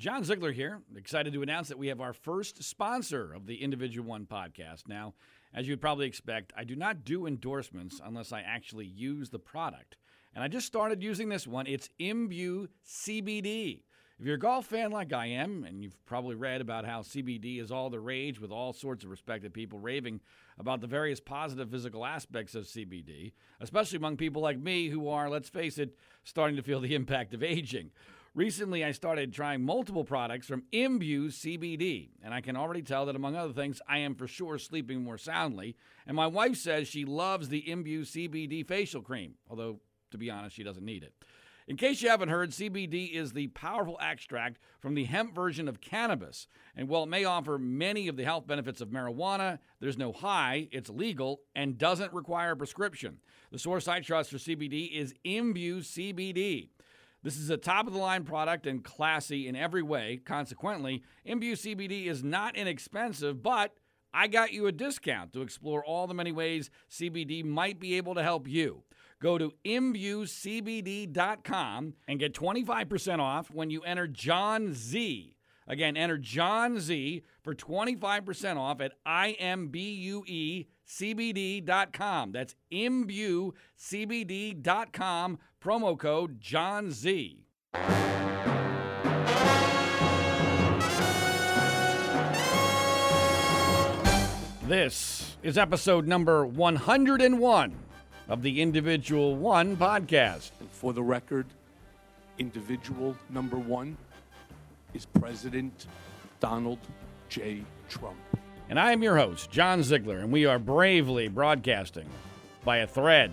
John Ziegler here. Excited to announce that we have our first sponsor of the Individual One podcast. Now, as you'd probably expect, I do not do endorsements unless I actually use the product. And I just started using this one. It's Imbue CBD. If you're a golf fan like I am, and you've probably read about how CBD is all the rage with all sorts of respected people raving about the various positive physical aspects of CBD, especially among people like me who are, let's face it, starting to feel the impact of aging. Recently, I started trying multiple products from Imbue CBD, and I can already tell that, among other things, I am for sure sleeping more soundly. And my wife says she loves the Imbue CBD facial cream, although, to be honest, she doesn't need it. In case you haven't heard, CBD is the powerful extract from the hemp version of cannabis. And while it may offer many of the health benefits of marijuana, there's no high, it's legal, and doesn't require a prescription. The source I trust for CBD is Imbue CBD. This is a top of the line product and classy in every way. Consequently, Imbue CBD is not inexpensive, but I got you a discount to explore all the many ways CBD might be able to help you. Go to imbuecbd.com and get 25% off when you enter John Z. Again, enter John Z for 25% off at imbuecbd.com. That's imbuecbd.com, promo code John Z. This is episode number 101 of the Individual One podcast. And for the record, individual number one is President Donald J. Trump. And I am your host, John Ziegler, and we are bravely broadcasting by a thread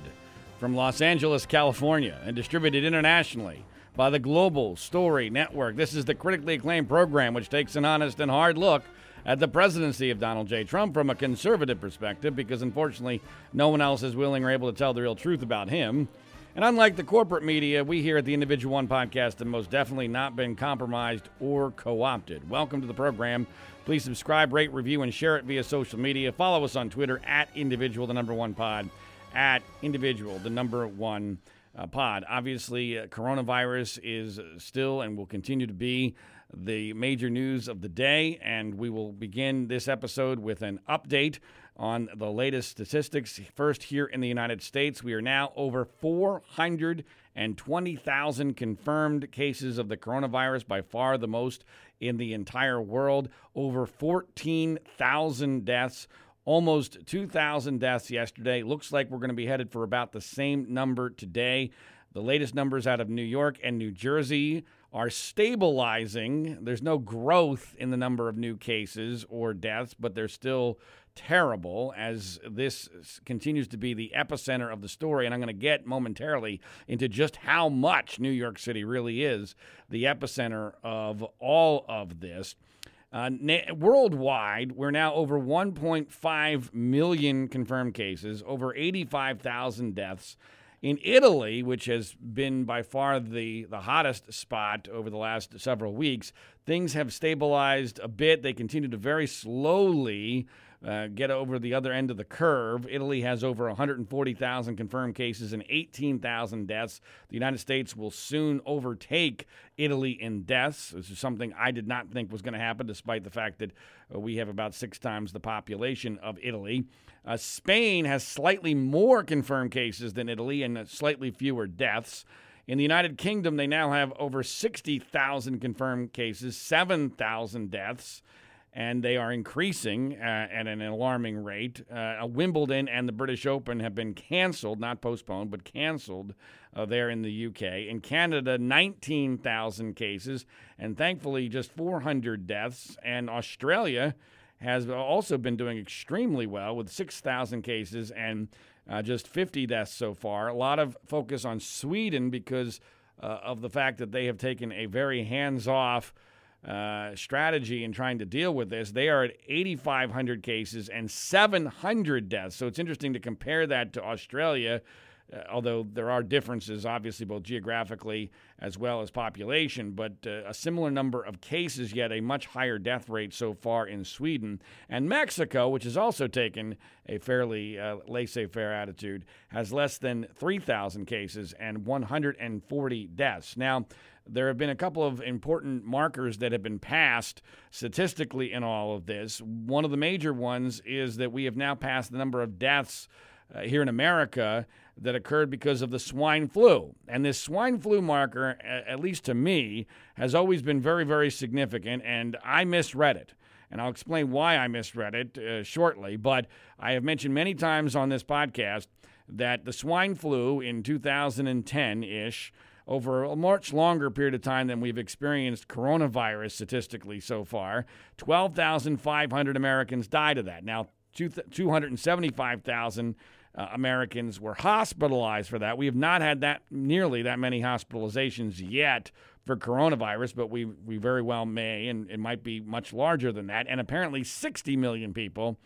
from Los Angeles, California, and distributed internationally by the Global Story Network. This is the critically acclaimed program which takes an honest and hard look at the presidency of Donald J. Trump from a conservative perspective, because unfortunately, no one else is willing or able to tell the real truth about him. And unlike the corporate media, we here at the Individual One podcast have most definitely not been compromised or co opted. Welcome to the program. Please subscribe, rate, review, and share it via social media. Follow us on Twitter at individual, the number one pod, at individual, the number one uh, pod. Obviously, uh, coronavirus is still and will continue to be the major news of the day, and we will begin this episode with an update on the latest statistics. First, here in the United States, we are now over 420,000 confirmed cases of the coronavirus, by far the most in the entire world. Over 14,000 deaths. Almost 2,000 deaths yesterday. Looks like we're going to be headed for about the same number today. The latest numbers out of New York and New Jersey are stabilizing. There's no growth in the number of new cases or deaths, but they're still terrible as this continues to be the epicenter of the story. And I'm going to get momentarily into just how much New York City really is the epicenter of all of this. Uh, na- worldwide, we're now over 1.5 million confirmed cases, over 85,000 deaths. In Italy, which has been by far the, the hottest spot over the last several weeks, things have stabilized a bit. They continue to very slowly uh, get over the other end of the curve. Italy has over 140,000 confirmed cases and 18,000 deaths. The United States will soon overtake Italy in deaths. This is something I did not think was going to happen, despite the fact that uh, we have about six times the population of Italy. Uh, Spain has slightly more confirmed cases than Italy and slightly fewer deaths. In the United Kingdom, they now have over 60,000 confirmed cases, 7,000 deaths, and they are increasing uh, at an alarming rate. Uh, Wimbledon and the British Open have been canceled, not postponed, but canceled uh, there in the UK. In Canada, 19,000 cases, and thankfully just 400 deaths. And Australia, has also been doing extremely well with 6,000 cases and uh, just 50 deaths so far. A lot of focus on Sweden because uh, of the fact that they have taken a very hands off uh, strategy in trying to deal with this. They are at 8,500 cases and 700 deaths. So it's interesting to compare that to Australia. Uh, although there are differences, obviously, both geographically as well as population, but uh, a similar number of cases, yet a much higher death rate so far in Sweden. And Mexico, which has also taken a fairly uh, laissez faire attitude, has less than 3,000 cases and 140 deaths. Now, there have been a couple of important markers that have been passed statistically in all of this. One of the major ones is that we have now passed the number of deaths uh, here in America that occurred because of the swine flu. And this swine flu marker, at least to me, has always been very, very significant, and I misread it. And I'll explain why I misread it uh, shortly. But I have mentioned many times on this podcast that the swine flu in 2010 ish over a much longer period of time than we've experienced coronavirus statistically so far. 12,500 Americans died of that. Now, 275,000 uh, Americans were hospitalized for that. We have not had that nearly that many hospitalizations yet for coronavirus, but we we very well may, and it might be much larger than that. And apparently, 60 million people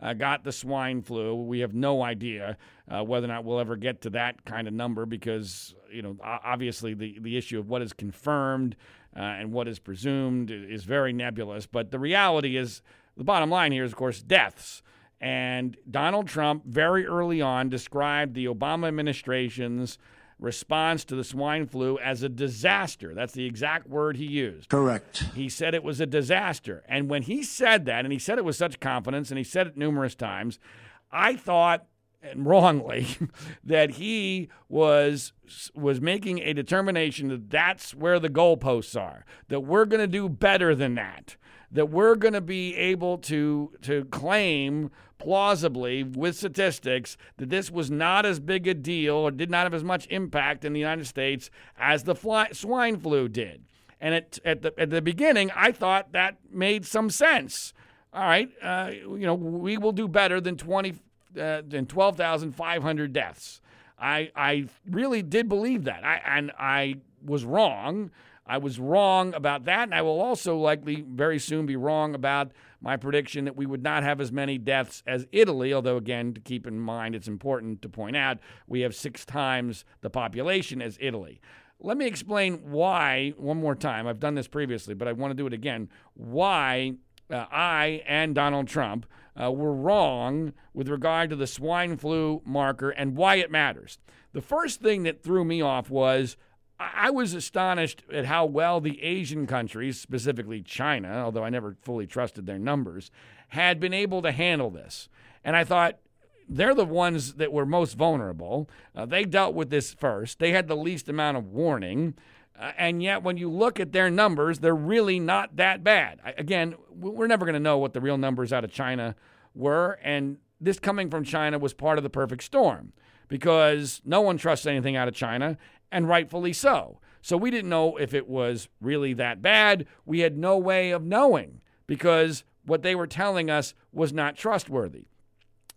uh, got the swine flu. We have no idea uh, whether or not we'll ever get to that kind of number because you know obviously the the issue of what is confirmed uh, and what is presumed is very nebulous. But the reality is, the bottom line here is, of course, deaths. And Donald Trump, very early on, described the Obama administration's response to the swine flu as a disaster. That's the exact word he used. Correct. He said it was a disaster. And when he said that, and he said it with such confidence, and he said it numerous times, I thought and wrongly that he was was making a determination that that's where the goalposts are that we're going to do better than that that we're going to be able to to claim plausibly with statistics that this was not as big a deal or did not have as much impact in the United States as the fly, swine flu did. And at, at, the, at the beginning, I thought that made some sense. All right, uh, you know, we will do better than 20 uh, than 12,500 deaths. I I really did believe that. I and I was wrong. I was wrong about that, and I will also likely very soon be wrong about my prediction that we would not have as many deaths as Italy, although, again, to keep in mind, it's important to point out we have six times the population as Italy. Let me explain why, one more time. I've done this previously, but I want to do it again. Why uh, I and Donald Trump uh, were wrong with regard to the swine flu marker and why it matters. The first thing that threw me off was I was astonished at how well the Asian countries, specifically China, although I never fully trusted their numbers, had been able to handle this. And I thought, they're the ones that were most vulnerable. Uh, they dealt with this first. They had the least amount of warning. Uh, and yet, when you look at their numbers, they're really not that bad. I, again, we're never going to know what the real numbers out of China were. And this coming from China was part of the perfect storm because no one trusts anything out of China and rightfully so. So we didn't know if it was really that bad. We had no way of knowing because what they were telling us was not trustworthy.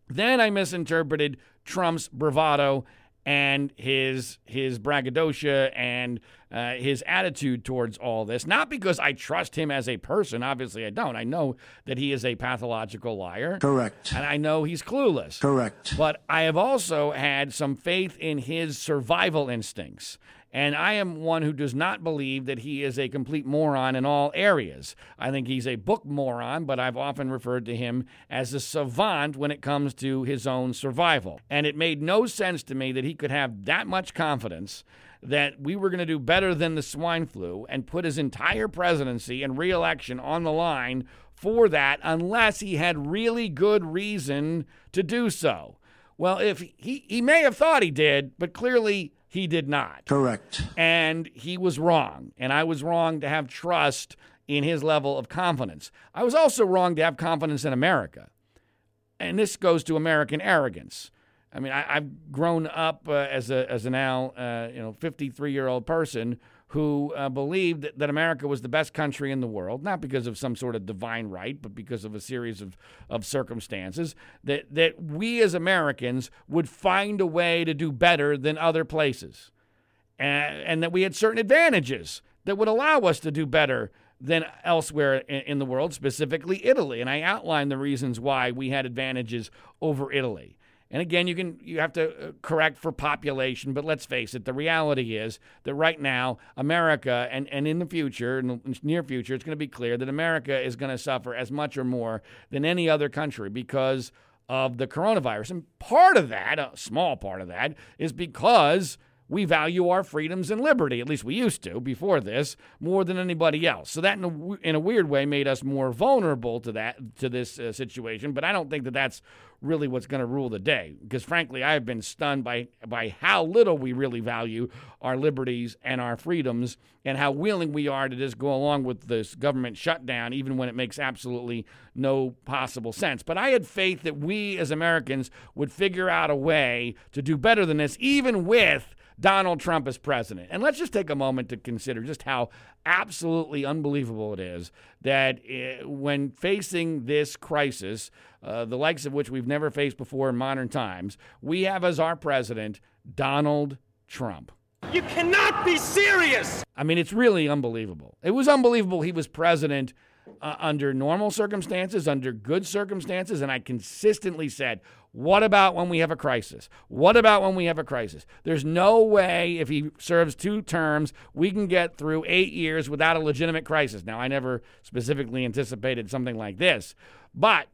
Then I misinterpreted Trump's bravado and his his braggadocio and uh, his attitude towards all this. Not because I trust him as a person. Obviously, I don't. I know that he is a pathological liar. Correct. And I know he's clueless. Correct. But I have also had some faith in his survival instincts. And I am one who does not believe that he is a complete moron in all areas. I think he's a book moron, but I've often referred to him as a savant when it comes to his own survival. And it made no sense to me that he could have that much confidence that we were going to do better than the swine flu and put his entire presidency and reelection on the line for that unless he had really good reason to do so. Well, if he, he may have thought he did, but clearly he did not. Correct. And he was wrong. And I was wrong to have trust in his level of confidence. I was also wrong to have confidence in America. And this goes to American arrogance. I mean, I, have grown up uh, as a as a now uh, you know 53 year old person who uh, believed that, that, America was the best country in the world, not because of some sort of divine right, but because of a series of, of circumstances, that, that we as Americans would find a way to do better than other places. And, and that we had certain advantages that would allow us to do better than elsewhere in the world, specifically Italy. And I outlined the reasons why we had advantages over Italy. And again, you can you have to uh, correct for population, but let's face it, the reality is that right now, America and, and in the future, in the near future, it's going to be clear that America is going to suffer as much or more than any other country because of the coronavirus. And part of that, a small part of that, is because we value our freedoms and liberty, at least we used to before this, more than anybody else. So that, in a, in a weird way, made us more vulnerable to that to this uh, situation. But I don't think that that's really what's going to rule the day, because frankly, I have been stunned by by how little we really value our liberties and our freedoms, and how willing we are to just go along with this government shutdown, even when it makes absolutely no possible sense. But I had faith that we as Americans would figure out a way to do better than this, even with Donald Trump as president. And let's just take a moment to consider just how absolutely unbelievable it is that uh, when facing this crisis, uh, the likes of which we've never faced before in modern times, we have as our president Donald Trump. You cannot be serious. I mean, it's really unbelievable. It was unbelievable he was president uh, under normal circumstances, under good circumstances, and I consistently said, what about when we have a crisis? What about when we have a crisis? There's no way if he serves two terms, we can get through eight years without a legitimate crisis. Now, I never specifically anticipated something like this, but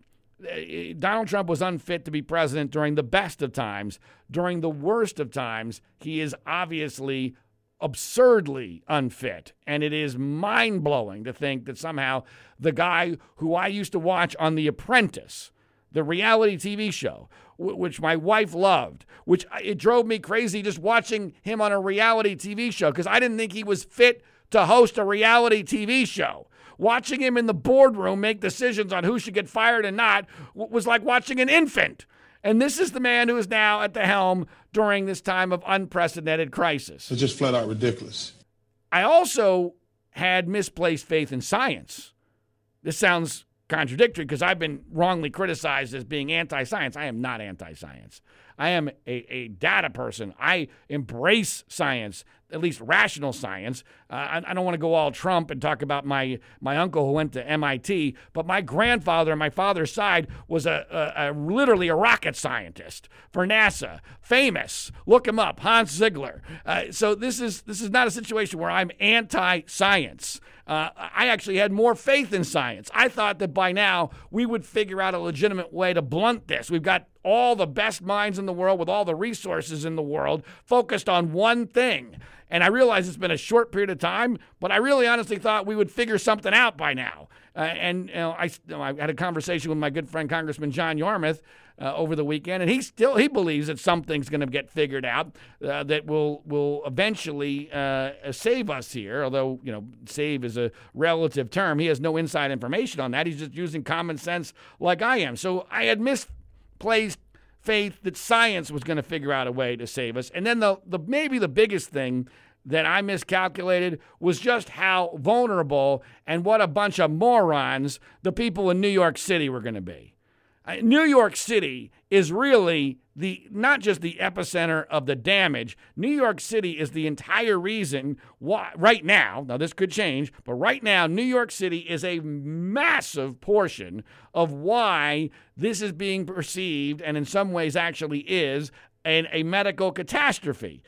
uh, Donald Trump was unfit to be president during the best of times. During the worst of times, he is obviously absurdly unfit. And it is mind blowing to think that somehow the guy who I used to watch on The Apprentice, the reality TV show, which my wife loved, which it drove me crazy just watching him on a reality TV show because I didn't think he was fit to host a reality TV show. Watching him in the boardroom make decisions on who should get fired and not was like watching an infant. And this is the man who is now at the helm during this time of unprecedented crisis. It's just flat out ridiculous. I also had misplaced faith in science. This sounds contradictory because I've been wrongly criticized as being anti science. I am not anti science. I am a, a data person. I embrace science, at least rational science. Uh, I, I, don't want to go all Trump and talk about my, my uncle who went to MIT, but my grandfather on my father's side was a, a, a literally a rocket scientist for NASA, famous. Look him up, Hans Ziegler. Uh, so this is this is not a situation where I'm anti-science. Uh, I actually had more faith in science. I thought that by now we would figure out a legitimate way to blunt this. We've got all the best minds in the world with all the resources in the world focused on one thing. And I realize it's been a short period of time, but I really honestly thought we would figure something out by now. Uh, and you know, I, you know, I had a conversation with my good friend Congressman John Yarmuth uh, over the weekend, and he still he believes that something's going to get figured out uh, that will will eventually uh, save us here. Although you know, save is a relative term. He has no inside information on that. He's just using common sense like I am. So I had misplaced faith that science was going to figure out a way to save us. And then the, the maybe the biggest thing that I miscalculated was just how vulnerable and what a bunch of morons the people in New York City were going to be. New York City is really the not just the epicenter of the damage. New York City is the entire reason why right now, now this could change, but right now New York City is a massive portion of why this is being perceived and in some ways actually is and a medical catastrophe.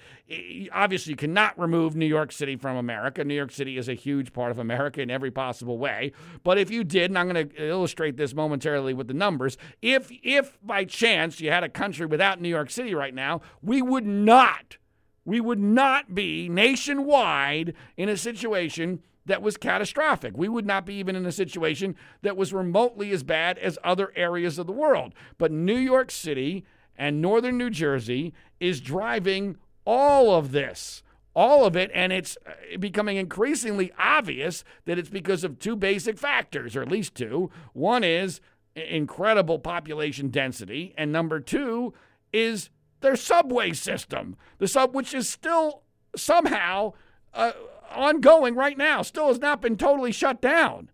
Obviously, you cannot remove New York City from America. New York City is a huge part of America in every possible way. But if you did, and I'm going to illustrate this momentarily with the numbers, if if by chance you had a country without New York City right now, we would not, we would not be nationwide in a situation that was catastrophic. We would not be even in a situation that was remotely as bad as other areas of the world. But New York City and northern New Jersey is driving all of this. All of it, and it's uh, becoming increasingly obvious that it's because of two basic factors, or at least two. One is incredible population density, and number two is their subway system, the sub, which is still somehow uh, ongoing right now, still has not been totally shut down.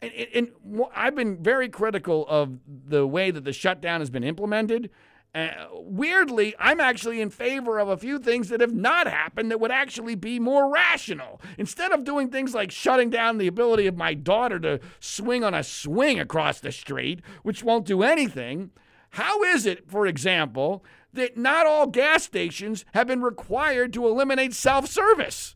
And, and, I've been very critical of the way that the shutdown has been implemented. Uh, weirdly, I'm actually in favor of a few things that have not happened that would actually be more rational. Instead of doing things like shutting down the ability of my daughter to swing on a swing across the street, which won't do anything, How is it, for example, that not all gas stations have been required to eliminate self service?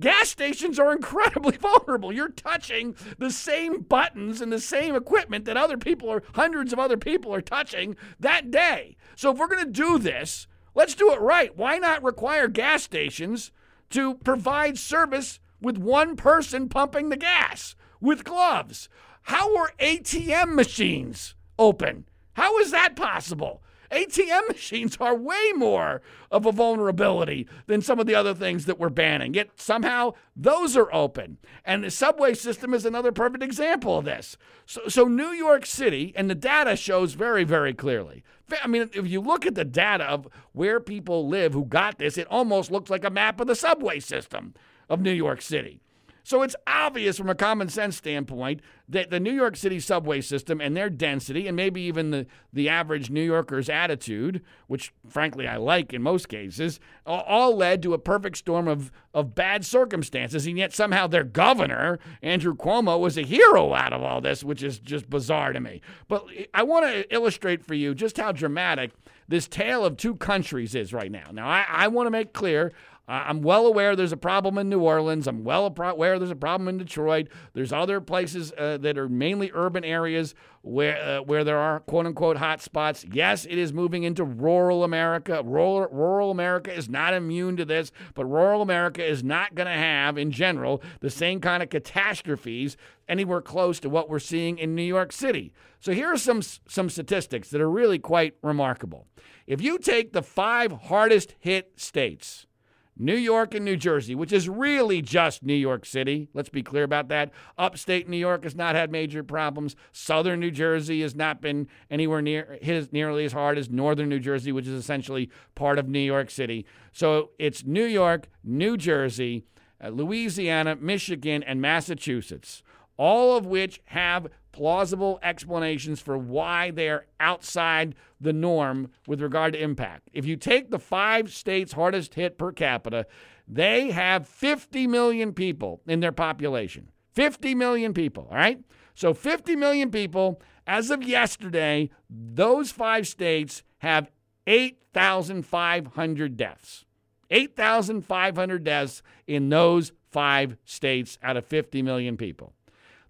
Gas stations are incredibly vulnerable. You're touching the same buttons and the same equipment that other people are, hundreds of other people are touching that day. So if we're going to do this, let's do it right. Why not require gas stations to provide service with one person pumping the gas with gloves? How are ATM machines open? How is that possible? ATM machines are way more of a vulnerability than some of the other things that we're banning. Yet somehow those are open. And the subway system is another perfect example of this. So, so New York City, and the data shows very, very clearly. I mean, if you look at the data of where people live who got this, it almost looks like a map of the subway system of New York City. So it's obvious from a common sense standpoint that the New York City subway system and their density, and maybe even the, the average New Yorker's attitude, which frankly I like in most cases, all led to a perfect storm of, of bad circumstances. And yet somehow their governor, Andrew Cuomo, was a hero out of all this, which is just bizarre to me. But I want to illustrate for you just how dramatic this tale of two countries is right now. Now, I, I want to make clear I'm well aware there's a problem in New Orleans. I'm well aware there's a problem in Detroit. There's other places uh, that are mainly urban areas where uh, where there are quote unquote hot spots. Yes, it is moving into rural America. Rural, rural America is not immune to this, but rural America is not going to have, in general, the same kind of catastrophes anywhere close to what we're seeing in New York City. So here are some some statistics that are really quite remarkable. If you take the five hardest hit states New York and New Jersey, which is really just New York City. Let's be clear about that. Upstate New York has not had major problems. Southern New Jersey has not been anywhere near hit as nearly as hard as Northern New Jersey, which is essentially part of New York City. So it's New York, New Jersey, uh, Louisiana, Michigan, and Massachusetts, all of which have plausible explanations for why they're outside the norm with regard to impact. If you take the five states hardest hit per capita, they have 50 million people in their population. 50 million people, all right? So 50 million people, as of yesterday, those five states have 8,500 deaths. 8,500 deaths in those five states out of 50 million people.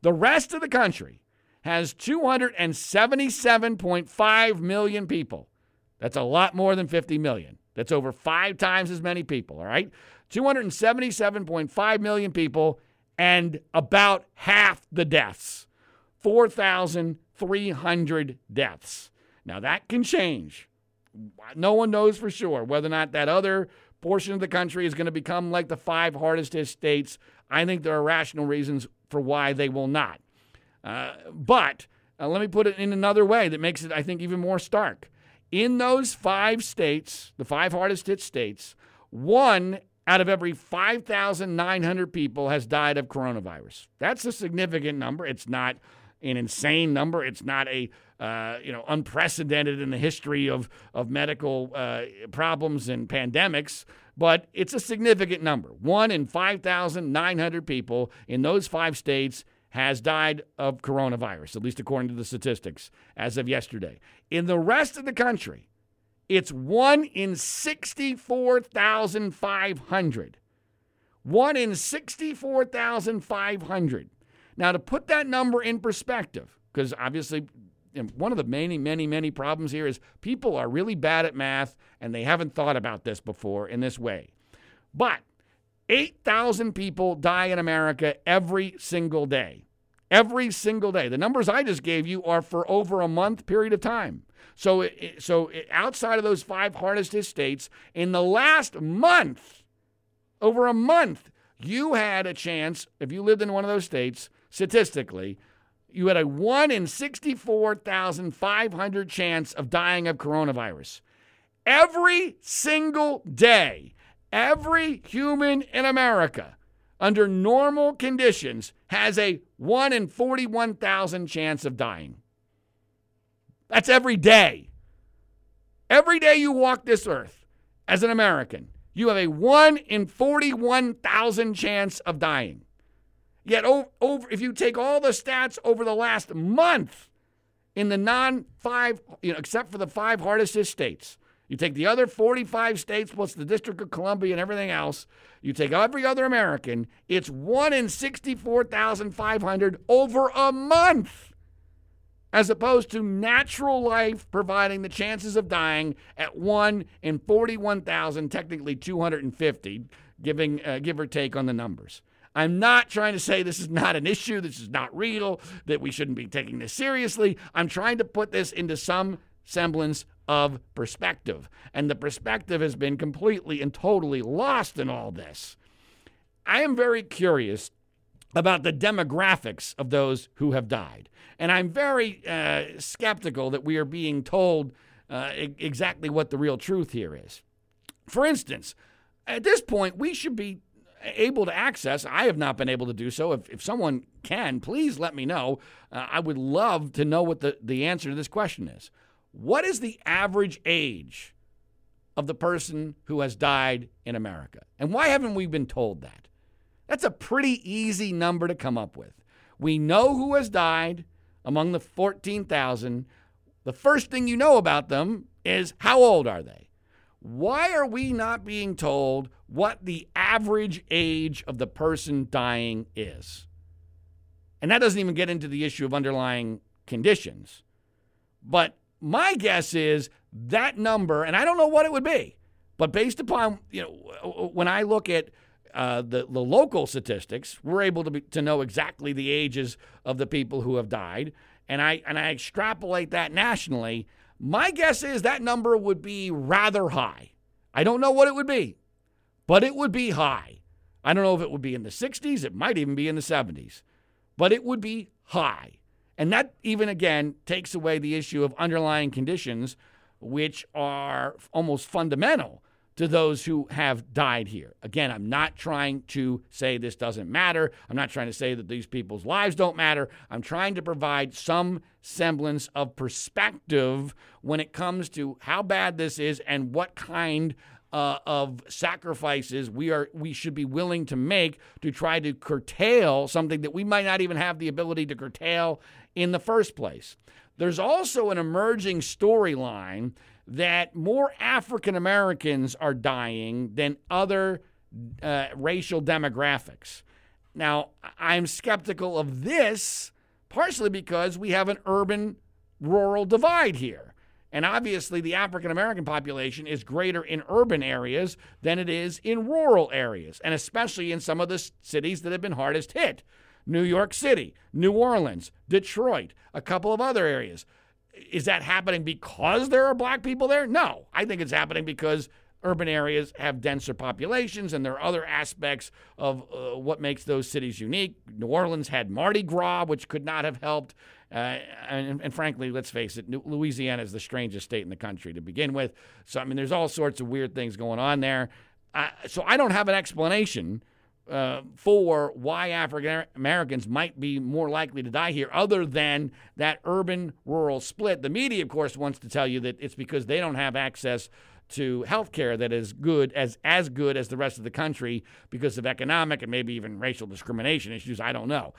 The rest of the country, has 277.5 million people. That's a lot more than 50 million. That's over five times as many people, all right? 277.5 million people and about half the deaths 4,300 deaths. Now, that can change. No one knows for sure whether or not that other portion of the country is going to become like the five hardest hit states. I think there are rational reasons for why they will not. Uh, but uh, let me put it in another way that makes it, I think, even more stark. In those five states, the five hardest hit states, one out of every 5,900 people has died of coronavirus. That's a significant number. It's not an insane number. It's not a uh, you know unprecedented in the history of of medical uh, problems and pandemics, but it's a significant number. One in 5,900 people in those five states has died of coronavirus, at least according to the statistics as of yesterday. In the rest of the country, it's one in 64,500. One in 64,500. Now, to put that number in perspective, because obviously one of the many, many, many problems here is people are really bad at math and they haven't thought about this before in this way. But 8,000 people die in America every single day. Every single day. The numbers I just gave you are for over a month period of time. So, so outside of those five hardest hit states, in the last month, over a month, you had a chance, if you lived in one of those states, statistically, you had a 1 in 64,500 chance of dying of coronavirus. Every single day, Every human in America, under normal conditions, has a 1 in 41,000 chance of dying. That's every day. Every day you walk this earth as an American, you have a 1 in 41,000 chance of dying. Yet, over, if you take all the stats over the last month, in the non five, you know, except for the five hardest hit states. You take the other 45 states plus the District of Columbia and everything else, you take every other American, it's 1 in 64,500 over a month, as opposed to natural life providing the chances of dying at 1 in 41,000, technically 250, giving, uh, give or take on the numbers. I'm not trying to say this is not an issue, this is not real, that we shouldn't be taking this seriously. I'm trying to put this into some semblance of perspective. And the perspective has been completely and totally lost in all this. I am very curious about the demographics of those who have died. And I'm very uh, skeptical that we are being told uh, exactly what the real truth here is. For instance, at this point, we should be able to access. I have not been able to do so. If, if someone can, please let me know. Uh, I would love to know what the, the answer to this question is. What is the average age of the person who has died in America? And why haven't we been told that? That's a pretty easy number to come up with. We know who has died among the 14,000. The first thing you know about them is how old are they? Why are we not being told what the average age of the person dying is? And that doesn't even get into the issue of underlying conditions. But my guess is that number, and I don't know what it would be, but based upon you know when I look at uh, the the local statistics, we're able to be, to know exactly the ages of the people who have died, and I and I extrapolate that nationally. My guess is that number would be rather high. I don't know what it would be, but it would be high. I don't know if it would be in the 60s. It might even be in the 70s, but it would be high. And that, even again, takes away the issue of underlying conditions, which are almost fundamental to those who have died here. Again, I'm not trying to say this doesn't matter. I'm not trying to say that these people's lives don't matter. I'm trying to provide some semblance of perspective when it comes to how bad this is and what kind uh, of sacrifices we are we should be willing to make to try to curtail something that we might not even have the ability to curtail in the first place. There's also an emerging storyline that more African Americans are dying than other uh, racial demographics. Now, I'm skeptical of this partially because we have an urban rural divide here. And obviously, the African American population is greater in urban areas than it is in rural areas, and especially in some of the cities that have been hardest hit New York City, New Orleans, Detroit, a couple of other areas. Is that happening because there are black people there? No. I think it's happening because urban areas have denser populations and there are other aspects of uh, what makes those cities unique. New Orleans had Mardi Gras, which could not have helped. Uh, and, and, frankly, let's face it, Louisiana is the strangest state in the country to begin with. So, I mean, there's all sorts of weird things going on there. So, I don't have an explanation uh, for why African Americans might be more likely to die here, other than that urban rural split. The media, of course, wants to tell you that it's because they don't have access to health care that is good as as good as the rest of the country because of economic and maybe even racial discrimination issues. I don't know.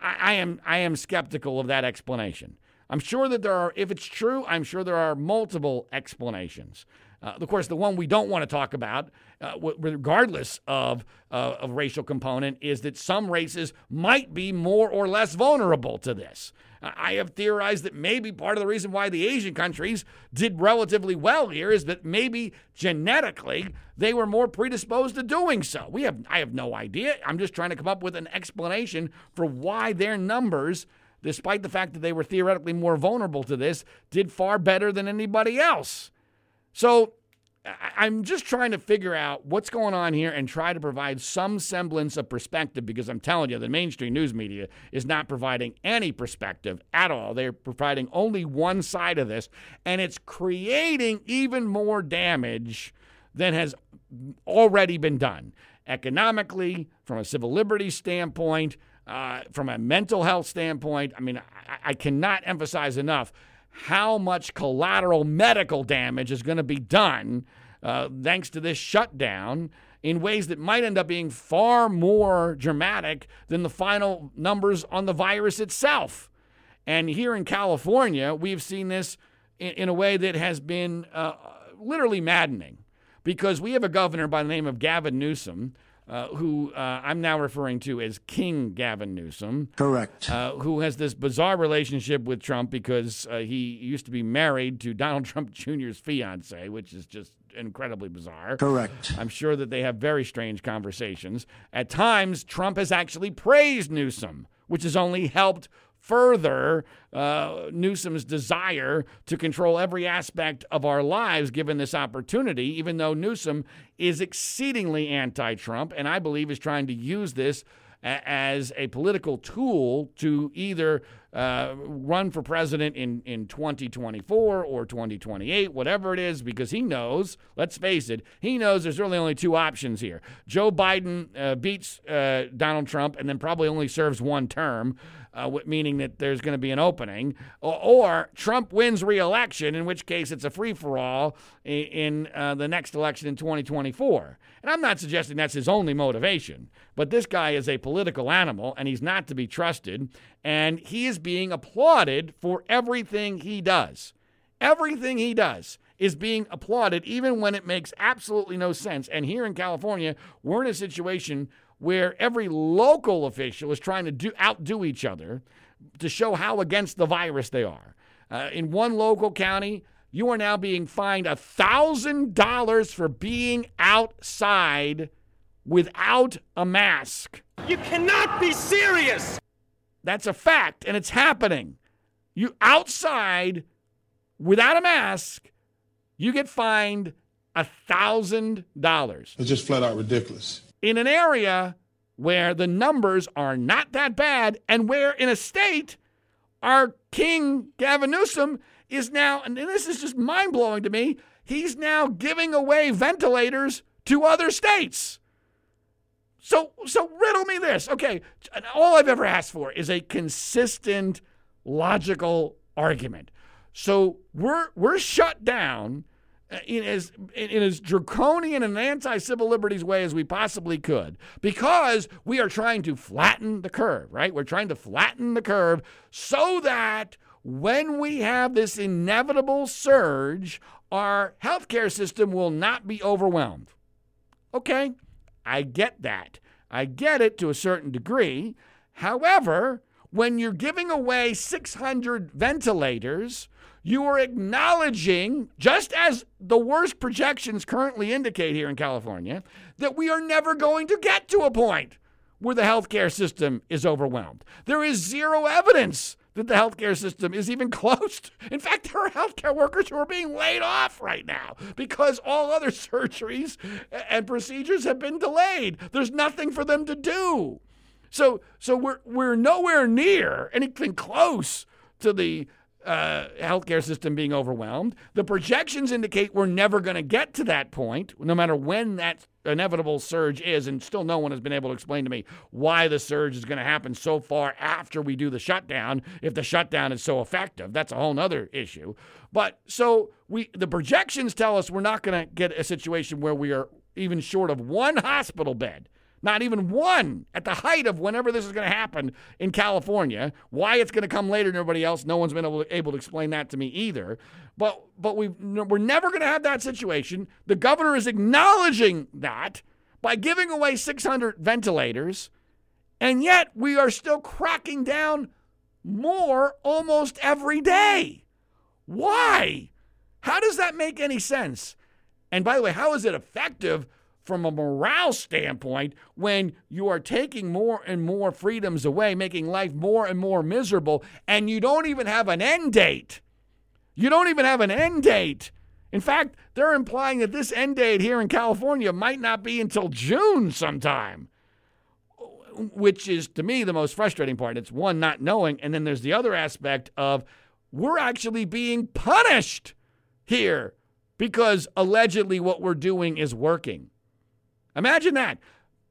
I, I am I am skeptical of that explanation. I'm sure that there are, if it's true, I'm sure there are multiple explanations. Uh, of course, the one we don't want to talk about, uh, regardless of, uh, of racial component, is that some races might be more or less vulnerable to this. I have theorized that maybe part of the reason why the Asian countries did relatively well here is that maybe genetically they were more predisposed to doing so. We have I have no idea. I'm just trying to come up with an explanation for why their numbers despite the fact that they were theoretically more vulnerable to this did far better than anybody else. So I'm just trying to figure out what's going on here and try to provide some semblance of perspective because I'm telling you, the mainstream news media is not providing any perspective at all. They're providing only one side of this, and it's creating even more damage than has already been done economically, from a civil liberties standpoint, uh, from a mental health standpoint. I mean, I, I cannot emphasize enough how much collateral medical damage is going to be done uh, thanks to this shutdown in ways that might end up being far more dramatic than the final numbers on the virus itself. And here in California, we've seen this in, in a way that has been uh, literally maddening because we have a governor by the name of Gavin Newsom. Uh, who uh, I'm now referring to as King Gavin Newsom. Correct. Uh, who has this bizarre relationship with Trump because uh, he used to be married to Donald Trump Jr.'s fiance, which is just incredibly bizarre. Correct. I'm sure that they have very strange conversations. At times, Trump has actually praised Newsom, which has only helped further uh, Newsom's desire to control every aspect of our lives given this opportunity, even though Newsom is exceedingly anti Trump and I believe is trying to use this as a political tool to either uh, run for president in, in 2024 or 2028, whatever it is, because he knows, let's face it, he knows there's really only two options here. Joe Biden uh, beats uh, Donald Trump and then probably only serves one term, uh, meaning that there's going to be an opening, or, or, Trump wins reelection, in which case it's a free for all in, in uh, the next election in 2024. And I'm not suggesting that's his only motivation, but this guy is a political animal and he's not to be trusted. And he is being applauded for everything he does. Everything he does is being applauded, even when it makes absolutely no sense. And here in California, we're in a situation where every local official is trying to do, outdo each other to show how against the virus they are. Uh, in one local county, you are now being fined $1,000 for being outside without a mask. You cannot be serious! That's a fact, and it's happening. You outside without a mask, you get fined a thousand dollars. It's just flat out ridiculous. In an area where the numbers are not that bad, and where in a state our king Gavin Newsom is now, and this is just mind blowing to me, he's now giving away ventilators to other states. So, so riddle me this. Okay, all I've ever asked for is a consistent, logical argument. So we're we're shut down in as in as draconian and anti-civil liberties way as we possibly could because we are trying to flatten the curve, right? We're trying to flatten the curve so that when we have this inevitable surge, our healthcare system will not be overwhelmed. Okay, I get that. I get it to a certain degree. However, when you're giving away 600 ventilators, you are acknowledging, just as the worst projections currently indicate here in California, that we are never going to get to a point where the healthcare system is overwhelmed. There is zero evidence that the healthcare system is even close. In fact, there are healthcare workers who are being laid off right now because all other surgeries and procedures have been delayed. There's nothing for them to do. So, so we're we're nowhere near anything close to the uh, healthcare system being overwhelmed. The projections indicate we're never going to get to that point, no matter when that inevitable surge is. And still, no one has been able to explain to me why the surge is going to happen so far after we do the shutdown. If the shutdown is so effective, that's a whole other issue. But so we, the projections tell us we're not going to get a situation where we are even short of one hospital bed not even one at the height of whenever this is going to happen in California. Why it's going to come later than everybody else, no one's been able to, able to explain that to me either. But but we we're never going to have that situation. The governor is acknowledging that by giving away 600 ventilators, and yet we are still cracking down more almost every day. Why? How does that make any sense? And by the way, how is it effective from a morale standpoint when you are taking more and more freedoms away, making life more and more miserable, and you don't even have an end date. You don't even have an end date. In fact, they're implying that this end date here in California might not be until June sometime, which is to me the most frustrating part. It's one, not knowing, and then there's the other aspect of we're actually being punished here because allegedly what we're doing is working. Imagine that.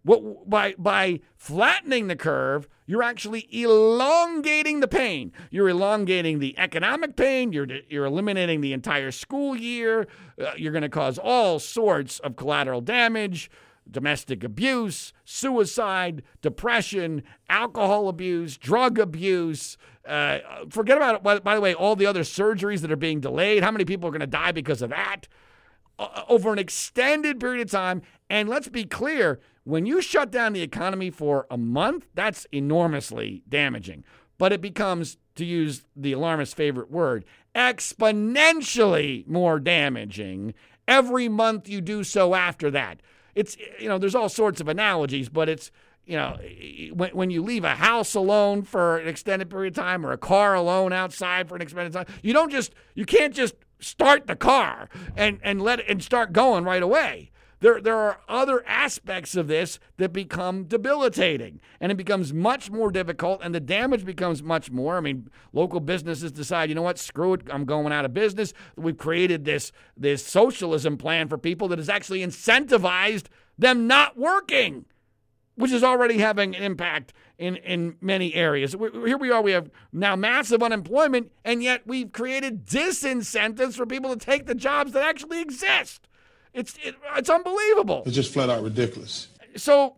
What, by, by flattening the curve, you're actually elongating the pain. You're elongating the economic pain. You're, you're eliminating the entire school year. Uh, you're going to cause all sorts of collateral damage. domestic abuse, suicide, depression, alcohol abuse, drug abuse. Uh, forget about. By, by the way, all the other surgeries that are being delayed. How many people are going to die because of that? Uh, over an extended period of time. And let's be clear when you shut down the economy for a month, that's enormously damaging. But it becomes, to use the alarmist's favorite word, exponentially more damaging every month you do so after that. It's, you know, there's all sorts of analogies, but it's, you know, when, when you leave a house alone for an extended period of time or a car alone outside for an extended time, you don't just, you can't just start the car and, and let it and start going right away. There, there are other aspects of this that become debilitating, and it becomes much more difficult, and the damage becomes much more. I mean, local businesses decide, you know what, screw it, I'm going out of business. We've created this this socialism plan for people that has actually incentivized them not working, which is already having an impact in, in many areas. We're, here we are, we have now massive unemployment, and yet we've created disincentives for people to take the jobs that actually exist. It's it, it's unbelievable. It's just flat out ridiculous. So,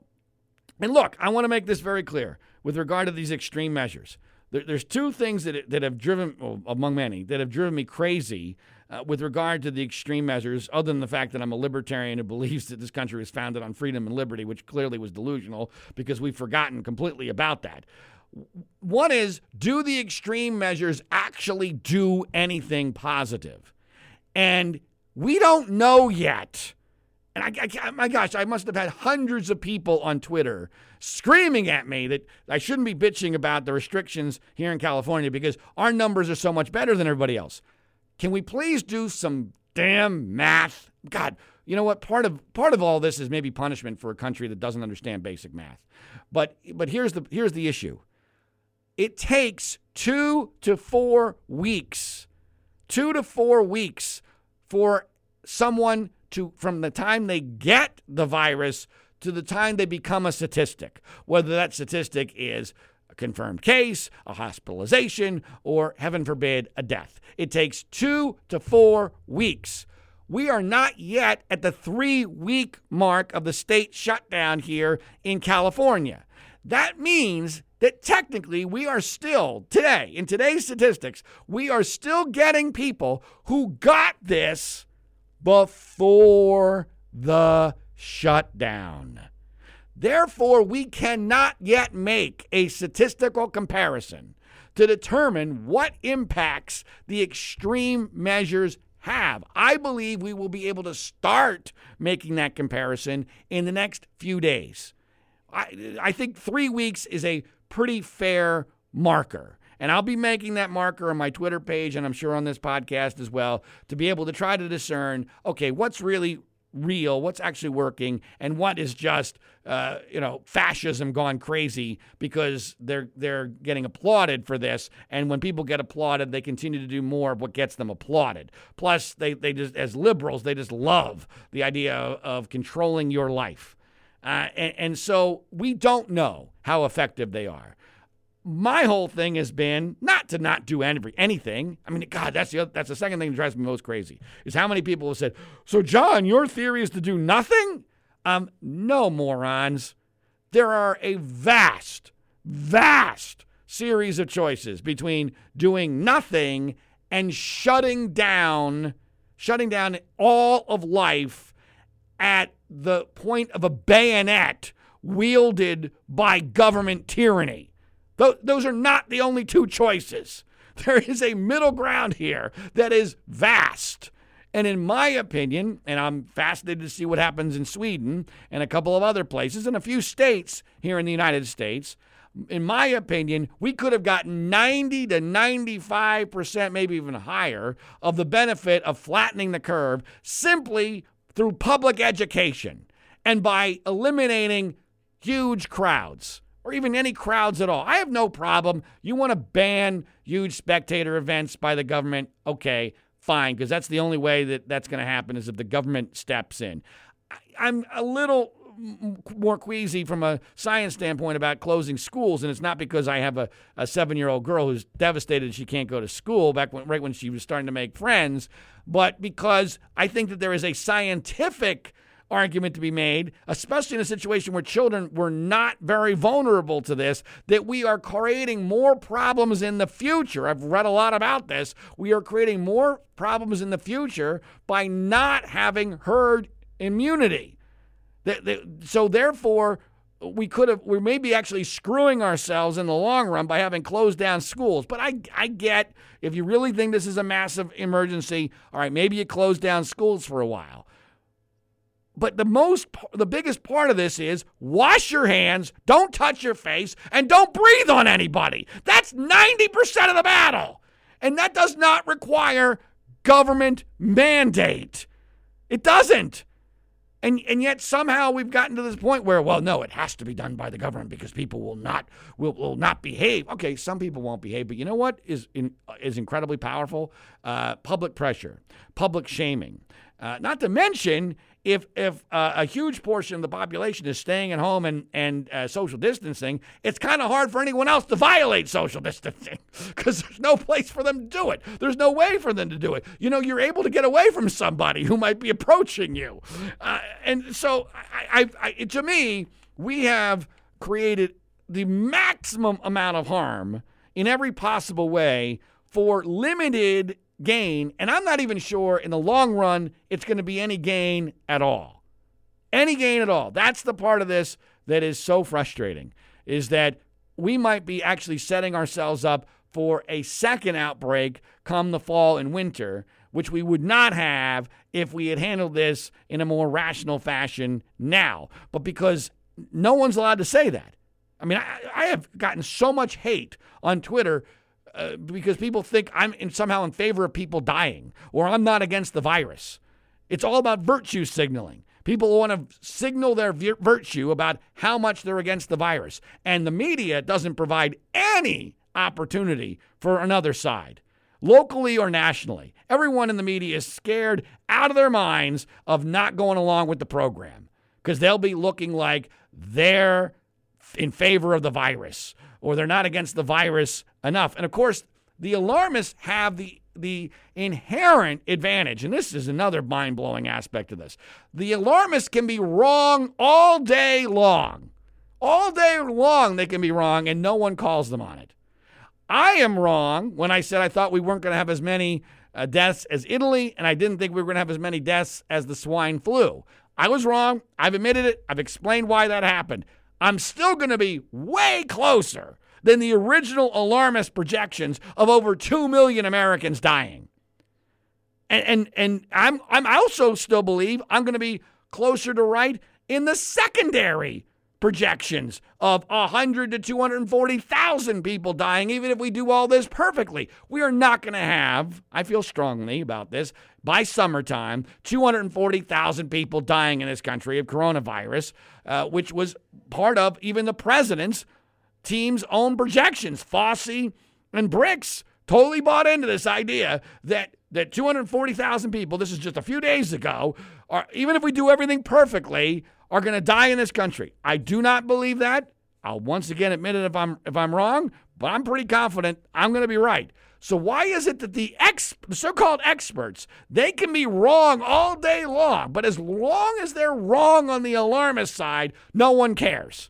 and look, I want to make this very clear with regard to these extreme measures. There, there's two things that that have driven, well, among many, that have driven me crazy uh, with regard to the extreme measures, other than the fact that I'm a libertarian who believes that this country was founded on freedom and liberty, which clearly was delusional because we've forgotten completely about that. One is do the extreme measures actually do anything positive? And we don't know yet. And I, I, my gosh, I must have had hundreds of people on Twitter screaming at me that I shouldn't be bitching about the restrictions here in California because our numbers are so much better than everybody else. Can we please do some damn math? God, you know what? Part of part of all this is maybe punishment for a country that doesn't understand basic math. But but here's the here's the issue. It takes 2 to 4 weeks. 2 to 4 weeks for someone to from the time they get the virus to the time they become a statistic, whether that statistic is confirmed case, a hospitalization, or heaven forbid, a death. It takes two to four weeks. We are not yet at the three week mark of the state shutdown here in California. That means that technically we are still, today, in today's statistics, we are still getting people who got this before the shutdown. Therefore, we cannot yet make a statistical comparison to determine what impacts the extreme measures have. I believe we will be able to start making that comparison in the next few days. I, I think three weeks is a pretty fair marker. And I'll be making that marker on my Twitter page and I'm sure on this podcast as well to be able to try to discern okay, what's really real, what's actually working, and what is just uh, you know fascism gone crazy because they're they're getting applauded for this, and when people get applauded, they continue to do more of what gets them applauded. Plus, they they just as liberals, they just love the idea of, of controlling your life, uh, and, and so we don't know how effective they are my whole thing has been not to not do any, anything. I mean, God, that's the other, that's the second thing that drives me most crazy is how many people have said, "So, John, your theory is to do nothing." Um, no, morons. There are a vast, vast series of choices between doing nothing and shutting down, shutting down all of life at the point of a bayonet wielded by government tyranny. Those are not the only two choices. There is a middle ground here that is vast. And in my opinion, and I'm fascinated to see what happens in Sweden and a couple of other places and a few states here in the United States, in my opinion, we could have gotten 90 to 95%, maybe even higher, of the benefit of flattening the curve simply through public education and by eliminating huge crowds or even any crowds at all. I have no problem. You want to ban huge spectator events by the government? Okay, fine, because that's the only way that that's going to happen is if the government steps in. I'm a little more queasy from a science standpoint about closing schools, and it's not because I have a, a seven year old girl who's devastated she can't go to school back when, right when she was starting to make friends, but because I think that there is a scientific argument to be made, especially in a situation where children were not very vulnerable to this, that we are creating more problems in the future. I've read a lot about this. We are creating more problems in the future by not having herd immunity. So, therefore, we could have we may be actually screwing ourselves in the long run by having closed down schools but i i get if you really think this is a massive emergency all right maybe you close down schools for a while but the most the biggest part of this is wash your hands, don't touch your face, and don't breathe on anybody. That's 90% of the battle. And that does not require government mandate. It doesn't. And, and yet somehow we've gotten to this point where well no it has to be done by the government because people will not will, will not behave okay some people won't behave but you know what is in, is incredibly powerful uh, public pressure public shaming uh, not to mention if if uh, a huge portion of the population is staying at home and and uh, social distancing, it's kind of hard for anyone else to violate social distancing because there's no place for them to do it. There's no way for them to do it. You know, you're able to get away from somebody who might be approaching you, uh, and so I, I, I, to me, we have created the maximum amount of harm in every possible way for limited gain, and I'm not even sure in the long run it's going to be any gain at all. Any gain at all. That's the part of this that is so frustrating is that we might be actually setting ourselves up for a second outbreak come the fall and winter, which we would not have if we had handled this in a more rational fashion now. But because no one's allowed to say that. I mean, I, I have gotten so much hate on Twitter uh, because people think I'm in, somehow in favor of people dying or I'm not against the virus. It's all about virtue signaling. People want to signal their virtue about how much they're against the virus. And the media doesn't provide any opportunity for another side, locally or nationally. Everyone in the media is scared out of their minds of not going along with the program because they'll be looking like they're in favor of the virus or they're not against the virus enough. And of course, the alarmists have the the inherent advantage, and this is another mind blowing aspect of this. The alarmists can be wrong all day long. All day long, they can be wrong, and no one calls them on it. I am wrong when I said I thought we weren't going to have as many uh, deaths as Italy, and I didn't think we were going to have as many deaths as the swine flu. I was wrong. I've admitted it. I've explained why that happened. I'm still going to be way closer than the original alarmist projections of over 2 million Americans dying. And, and, and I'm, I'm also still believe I'm going to be closer to right in the secondary projections of 100 to 240,000 people dying, even if we do all this perfectly. We are not going to have, I feel strongly about this, by summertime, 240,000 people dying in this country of coronavirus, uh, which was part of even the president's team's own projections. Fauci and Birx totally bought into this idea that that 240,000 people, this is just a few days ago, are even if we do everything perfectly, are going to die in this country. I do not believe that. I'll once again admit it if I'm if I'm wrong, but I'm pretty confident I'm going to be right. So why is it that the ex the so-called experts, they can be wrong all day long, but as long as they're wrong on the alarmist side, no one cares.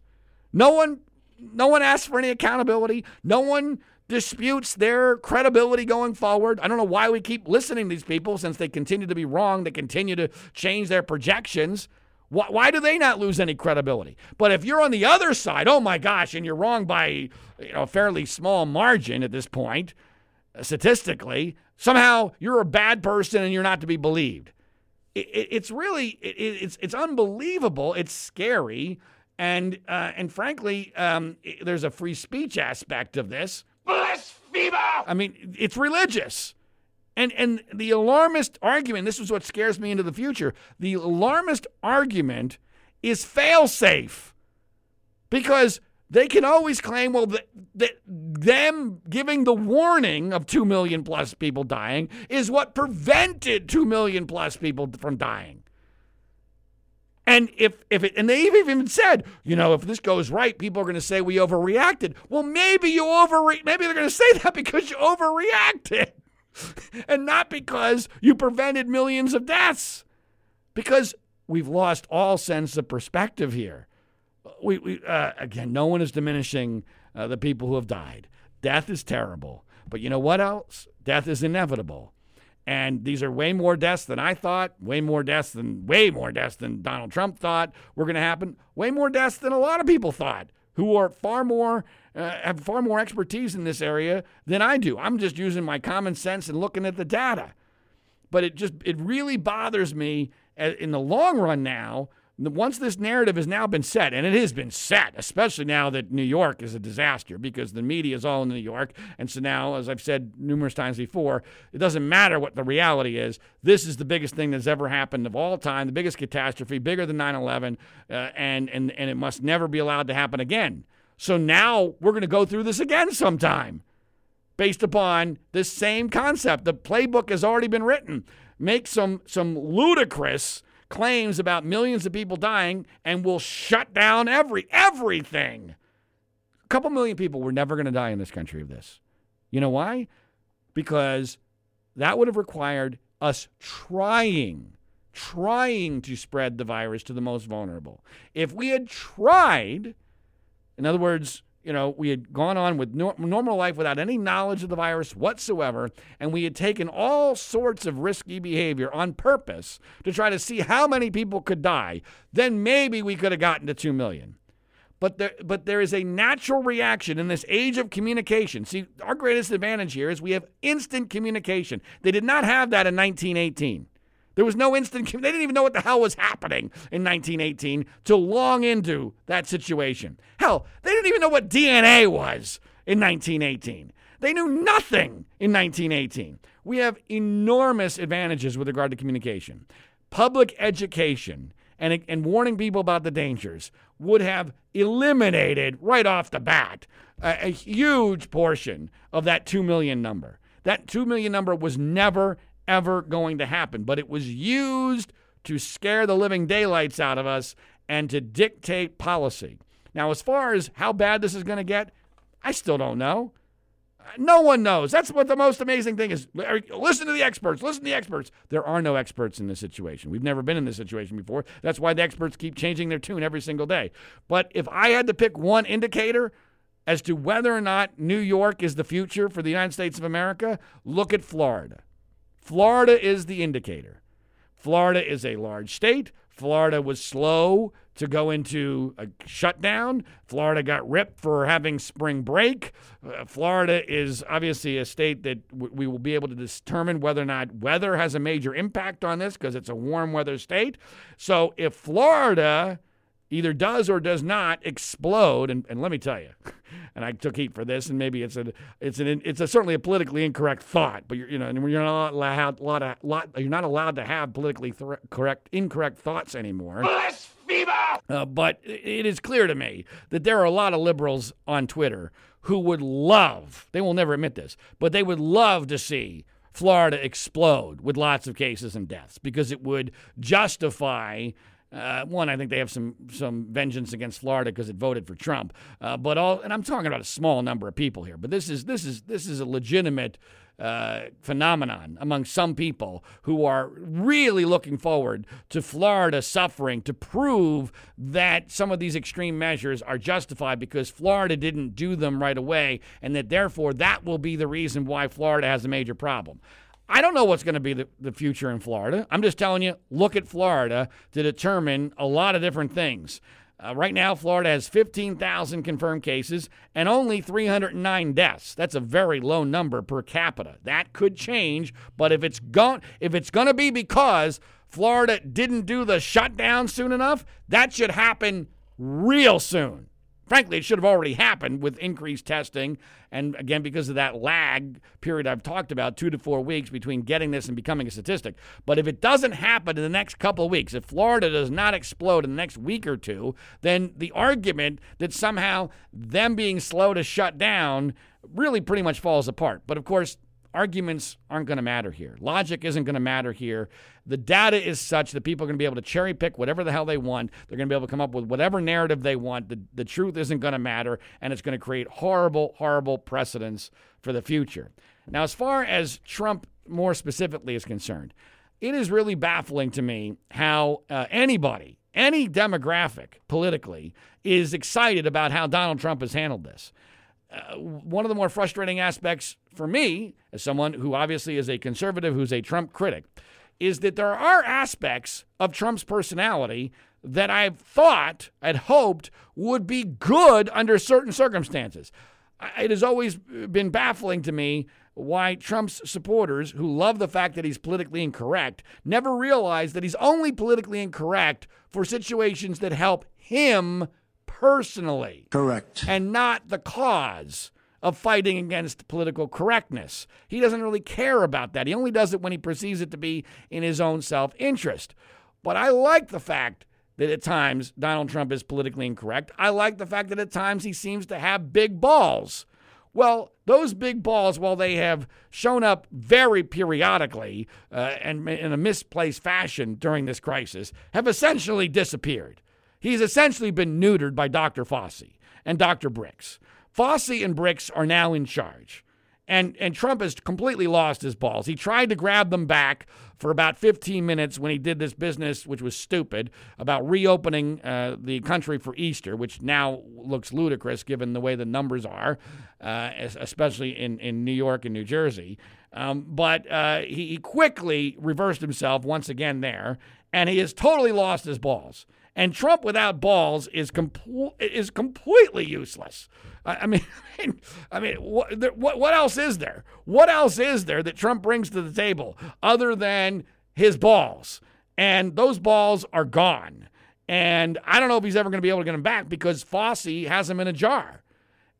No one no one asks for any accountability. No one disputes their credibility going forward. I don't know why we keep listening to these people since they continue to be wrong. They continue to change their projections. Why, why do they not lose any credibility? But if you're on the other side, oh my gosh, and you're wrong by you know, a fairly small margin at this point, uh, statistically, somehow you're a bad person and you're not to be believed. It, it, it's really it, it's it's unbelievable. It's scary and uh, and frankly, um, there's a free speech aspect of this. Blasphemer! I mean, it's religious. And and the alarmist argument, this is what scares me into the future. The alarmist argument is fail-safe. Because they can always claim, well, that, that them giving the warning of 2 million plus people dying is what prevented 2 million plus people from dying. And if if it and they've even said, you know, if this goes right, people are going to say we overreacted. Well, maybe you overre maybe they're going to say that because you overreacted. and not because you prevented millions of deaths. Because we've lost all sense of perspective here. We, we uh, again, no one is diminishing uh, the people who have died. Death is terrible, but you know what else? Death is inevitable. And these are way more deaths than I thought, way more deaths than way more deaths than Donald Trump thought were going to happen, way more deaths than a lot of people thought who are far more uh, have far more expertise in this area than I do. I'm just using my common sense and looking at the data. But it just it really bothers me uh, in the long run now once this narrative has now been set, and it has been set, especially now that New York is a disaster because the media is all in New York. And so now, as I've said numerous times before, it doesn't matter what the reality is. This is the biggest thing that's ever happened of all time, the biggest catastrophe, bigger than 9 11, uh, and, and, and it must never be allowed to happen again. So now we're going to go through this again sometime based upon this same concept. The playbook has already been written. Make some, some ludicrous claims about millions of people dying and will shut down every everything. A couple million people were never going to die in this country of this. You know why? Because that would have required us trying trying to spread the virus to the most vulnerable. If we had tried, in other words, you know, we had gone on with no, normal life without any knowledge of the virus whatsoever, and we had taken all sorts of risky behavior on purpose to try to see how many people could die, then maybe we could have gotten to 2 million. But there, but there is a natural reaction in this age of communication. See, our greatest advantage here is we have instant communication. They did not have that in 1918. There was no instant, they didn't even know what the hell was happening in 1918 till long into that situation. Hell, they didn't even know what DNA was in 1918. They knew nothing in 1918. We have enormous advantages with regard to communication. Public education and, and warning people about the dangers would have eliminated right off the bat a, a huge portion of that 2 million number. That 2 million number was never, ever going to happen, but it was used to scare the living daylights out of us and to dictate policy. Now, as far as how bad this is going to get, I still don't know. No one knows. That's what the most amazing thing is. Listen to the experts. Listen to the experts. There are no experts in this situation. We've never been in this situation before. That's why the experts keep changing their tune every single day. But if I had to pick one indicator as to whether or not New York is the future for the United States of America, look at Florida. Florida is the indicator. Florida is a large state. Florida was slow to go into a shutdown. Florida got ripped for having spring break. Uh, Florida is obviously a state that w- we will be able to determine whether or not weather has a major impact on this because it's a warm weather state. So if Florida either does or does not explode, and, and let me tell you, and I took heat for this, and maybe it's a it's an it's a, certainly a politically incorrect thought, but you're, you know, you're not allowed lot, lot you're not allowed to have politically th- correct incorrect thoughts anymore. Uh, but it is clear to me that there are a lot of liberals on Twitter who would love, they will never admit this, but they would love to see Florida explode with lots of cases and deaths because it would justify uh, one, I think they have some some vengeance against Florida because it voted for Trump. Uh, but all, and I'm talking about a small number of people here. But this is this is this is a legitimate uh, phenomenon among some people who are really looking forward to Florida suffering to prove that some of these extreme measures are justified because Florida didn't do them right away, and that therefore that will be the reason why Florida has a major problem. I don't know what's going to be the, the future in Florida. I'm just telling you, look at Florida to determine a lot of different things. Uh, right now, Florida has 15,000 confirmed cases and only 309 deaths. That's a very low number per capita. That could change, but if it's going if it's going to be because Florida didn't do the shutdown soon enough, that should happen real soon. Frankly, it should have already happened with increased testing. And again, because of that lag period I've talked about, two to four weeks between getting this and becoming a statistic. But if it doesn't happen in the next couple of weeks, if Florida does not explode in the next week or two, then the argument that somehow them being slow to shut down really pretty much falls apart. But of course, arguments aren't going to matter here. Logic isn't going to matter here. The data is such that people are going to be able to cherry pick whatever the hell they want. They're going to be able to come up with whatever narrative they want. The, the truth isn't going to matter, and it's going to create horrible, horrible precedents for the future. Now, as far as Trump more specifically is concerned, it is really baffling to me how uh, anybody, any demographic politically, is excited about how Donald Trump has handled this. Uh, one of the more frustrating aspects for me, as someone who obviously is a conservative who's a Trump critic, is that there are aspects of Trump's personality that I've thought, had hoped, would be good under certain circumstances. It has always been baffling to me why Trump's supporters, who love the fact that he's politically incorrect, never realize that he's only politically incorrect for situations that help him personally. Correct. And not the cause of fighting against political correctness. He doesn't really care about that. He only does it when he perceives it to be in his own self interest. But I like the fact that at times Donald Trump is politically incorrect. I like the fact that at times he seems to have big balls. Well, those big balls, while they have shown up very periodically uh, and in a misplaced fashion during this crisis, have essentially disappeared. He's essentially been neutered by Dr. Fauci and Dr. Birx. Fauci and Birx are now in charge. And, and Trump has completely lost his balls. He tried to grab them back for about 15 minutes when he did this business, which was stupid, about reopening uh, the country for Easter, which now looks ludicrous given the way the numbers are, uh, especially in, in New York and New Jersey. Um, but uh, he, he quickly reversed himself once again there, and he has totally lost his balls. And Trump without balls is com- is completely useless. I, mean, I mean, I mean, what, what what else is there? What else is there that Trump brings to the table other than his balls? And those balls are gone. And I don't know if he's ever going to be able to get them back because Fauci has them in a jar.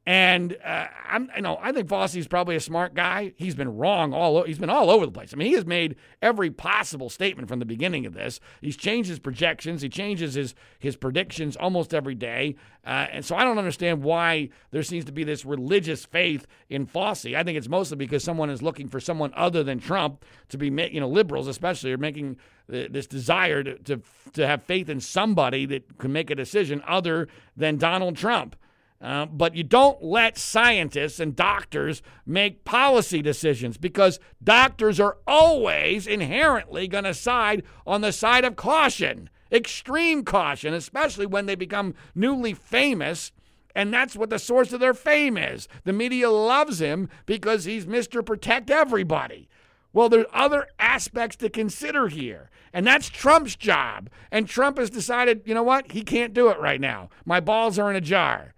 And uh, I'm, you know, I think Fauci's probably a smart guy. He's been wrong all. He's been all over the place. I mean, he has made every possible statement from the beginning of this. He's changed his projections. He changes his his predictions almost every day. Uh, and so I don't understand why there seems to be this religious faith in Fauci. I think it's mostly because someone is looking for someone other than Trump to be, you know, liberals especially are making this desire to, to to have faith in somebody that can make a decision other than Donald Trump. Uh, but you don't let scientists and doctors make policy decisions because doctors are always inherently going to side on the side of caution, extreme caution, especially when they become newly famous. And that's what the source of their fame is. The media loves him because he's Mr. Protect Everybody. Well, there's other aspects to consider here. And that's Trump's job. And Trump has decided, you know what? He can't do it right now. My balls are in a jar.